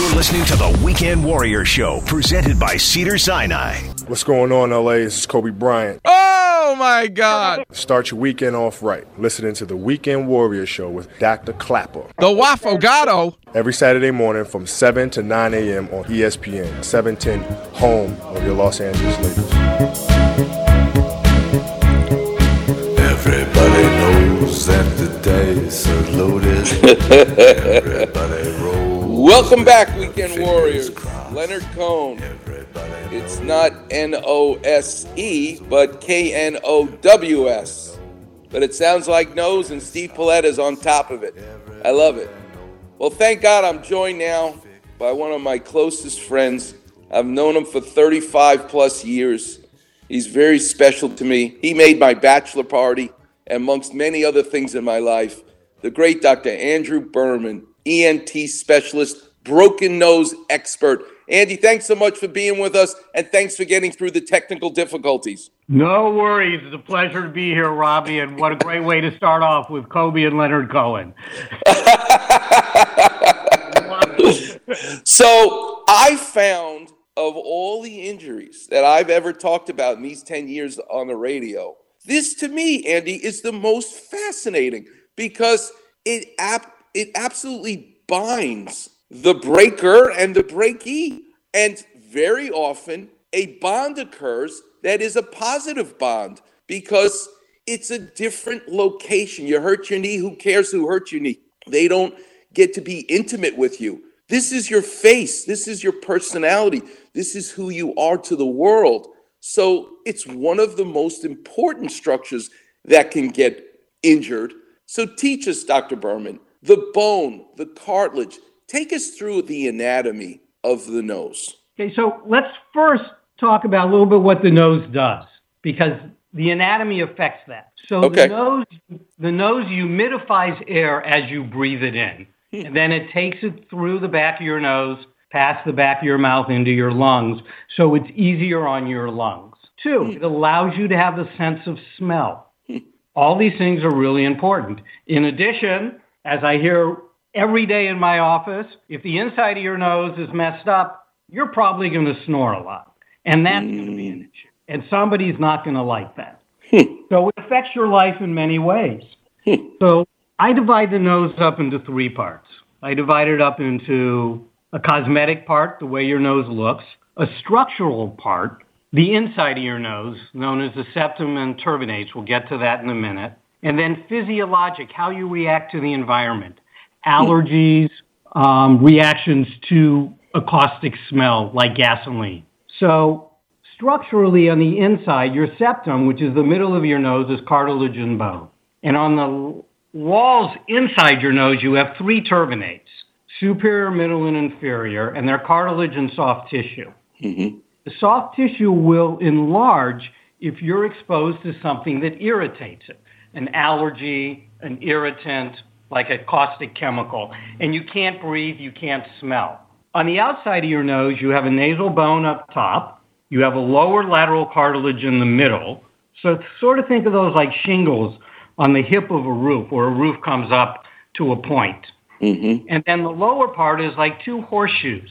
You're listening to the Weekend Warrior Show, presented by Cedar Sinai. What's going on, LA? This is Kobe Bryant. Oh my God! Start your weekend off right. Listening to the Weekend Warrior Show with Dr. Klapper. The Wafogato. Every Saturday morning from 7 to 9 a.m. on ESPN, 710, home of your Los Angeles Lakers. Everybody knows that the dice are loaded. Welcome back, Weekend Warriors. Leonard Cohen. It's not N O S E, but K N O W S. But it sounds like nose, and Steve Paulette is on top of it. I love it. Well, thank God I'm joined now by one of my closest friends. I've known him for 35 plus years. He's very special to me. He made my bachelor party, amongst many other things in my life. The great Dr. Andrew Berman, ENT specialist, broken nose expert. Andy, thanks so much for being with us, and thanks for getting through the technical difficulties. No worries. It's a pleasure to be here, Robbie, and what a great way to start off with Kobe and Leonard Cohen. So I found of all the injuries that I've ever talked about in these 10 years on the radio, this to me, Andy, is the most fascinating because it ap- it absolutely binds the breaker and the breakee. And very often a bond occurs that is a positive bond because it's a different location. You hurt your knee, who cares who hurt your knee? They don't get to be intimate with you. This is your face. This is your personality. This is who you are to the world. So it's one of the most important structures that can get injured. So teach us, Dr. Berman, the bone, the cartilage. Take us through the anatomy of the nose. Okay, so let's first talk about a little bit what the nose does, because the anatomy affects that. So Okay. the nose, the nose humidifies air as you breathe it in, hmm. and then it takes it through the back of your nose, past the back of your mouth into your lungs, so it's easier on your lungs. Two, hmm. it allows you to have a sense of smell. Hmm. All these things are really important. In addition, as I hear every day in my office, if the inside of your nose is messed up, you're probably going to snore a lot. And that's going to be an issue. And somebody's not going to like that. so it affects your life in many ways. so I divide the nose up into three parts. I divide it up into a cosmetic part, the way your nose looks, a structural part, the inside of your nose, known as the septum and turbinates. We'll get to that in a minute. And then physiologic, how you react to the environment, allergies, um, reactions to a caustic smell like gasoline. So structurally on the inside, your septum, which is the middle of your nose, is cartilage and bone. And on the walls inside your nose, you have three turbinates, superior, middle, and inferior, and they're cartilage and soft tissue. The soft tissue will enlarge if you're exposed to something that irritates it, an allergy, an irritant, like a caustic chemical, and you can't breathe, you can't smell. On the outside of your nose, you have a nasal bone up top, you have a lower lateral cartilage in the middle. So sort of think of those like shingles on the hip of a roof, where a roof comes up to a point. Mm-hmm. And then the lower part is like two horseshoes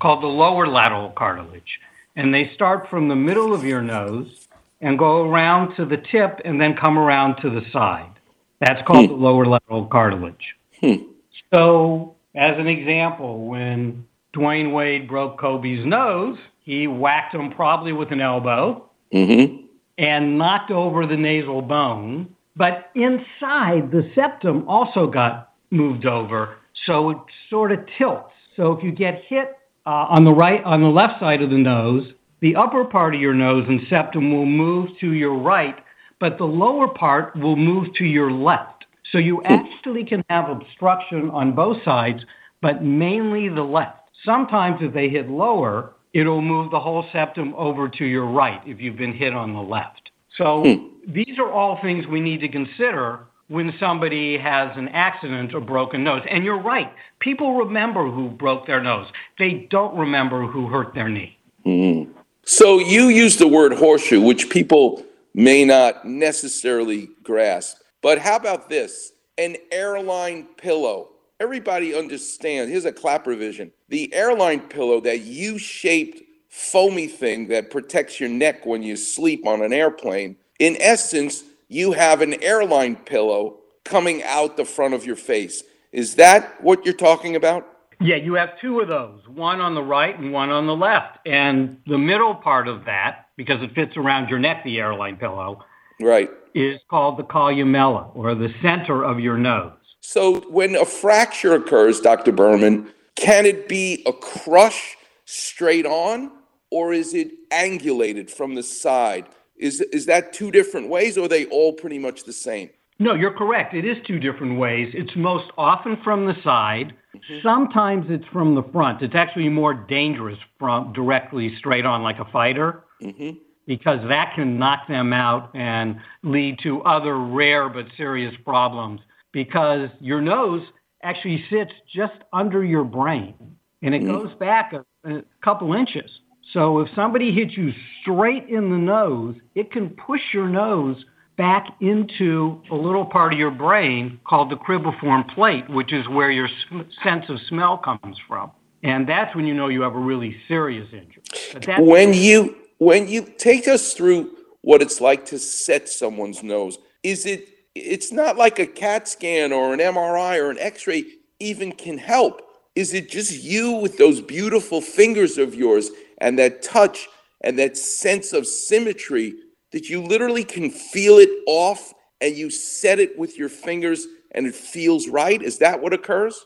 called the lower lateral cartilage. And they start from the middle of your nose and go around to the tip and then come around to the side. That's called hmm. the lower lateral cartilage. Hmm. So, as an example, when Dwyane Wade broke Kobe's nose, he whacked him probably with an elbow mm-hmm. and knocked over the nasal bone. But inside, the septum also got moved over, so it sort of tilts. So if you get hit uh, on the right, on the left side of the nose, the upper part of your nose and septum will move to your right, but the lower part will move to your left. So you hmm. actually can have obstruction on both sides, but mainly the left. Sometimes if they hit lower, it'll move the whole septum over to your right if you've been hit on the left. So hmm. these are all things we need to consider when somebody has an accident or broken nose. And you're right. People remember who broke their nose. They don't remember who hurt their knee. Hmm. So you use the word horseshoe, which people may not necessarily grasp. But how about this? An airline pillow. everybody understands. Here's a Klapper vision. The airline pillow, that U-shaped foamy thing that protects your neck when you sleep on an airplane. In essence, you have an airline pillow coming out the front of your face. Is that what you're talking about? Yeah, you have two of those, one on the right and one on the left. And the middle part of that, because it fits around your neck, the airline pillow, Right. is called the columella, or the center of your nose. So when a fracture occurs, Dr. Berman, can it be a crush straight on or is it angulated from the side? Is, is that two different ways or are they all pretty much the same? No, you're correct. It is two different ways. It's most often from the side. Mm-hmm. Sometimes it's from the front. It's actually more dangerous from directly straight on like a fighter mm-hmm. because that can knock them out and lead to other rare but serious problems because your nose actually sits just under your brain and it mm-hmm. goes back a, a couple inches. So if somebody hits you straight in the nose, it can push your nose back into a little part of your brain called the cribriform plate, which is where your sm- sense of smell comes from. And that's when you know you have a really serious injury. When you when you take us through what it's like to set someone's nose, is it it's not like a CAT scan or an MRI or an X-ray even can help. Is it just you with those beautiful fingers of yours and that touch and that sense of symmetry that you literally can feel it off and you set it with your fingers and it feels right? Is that what occurs?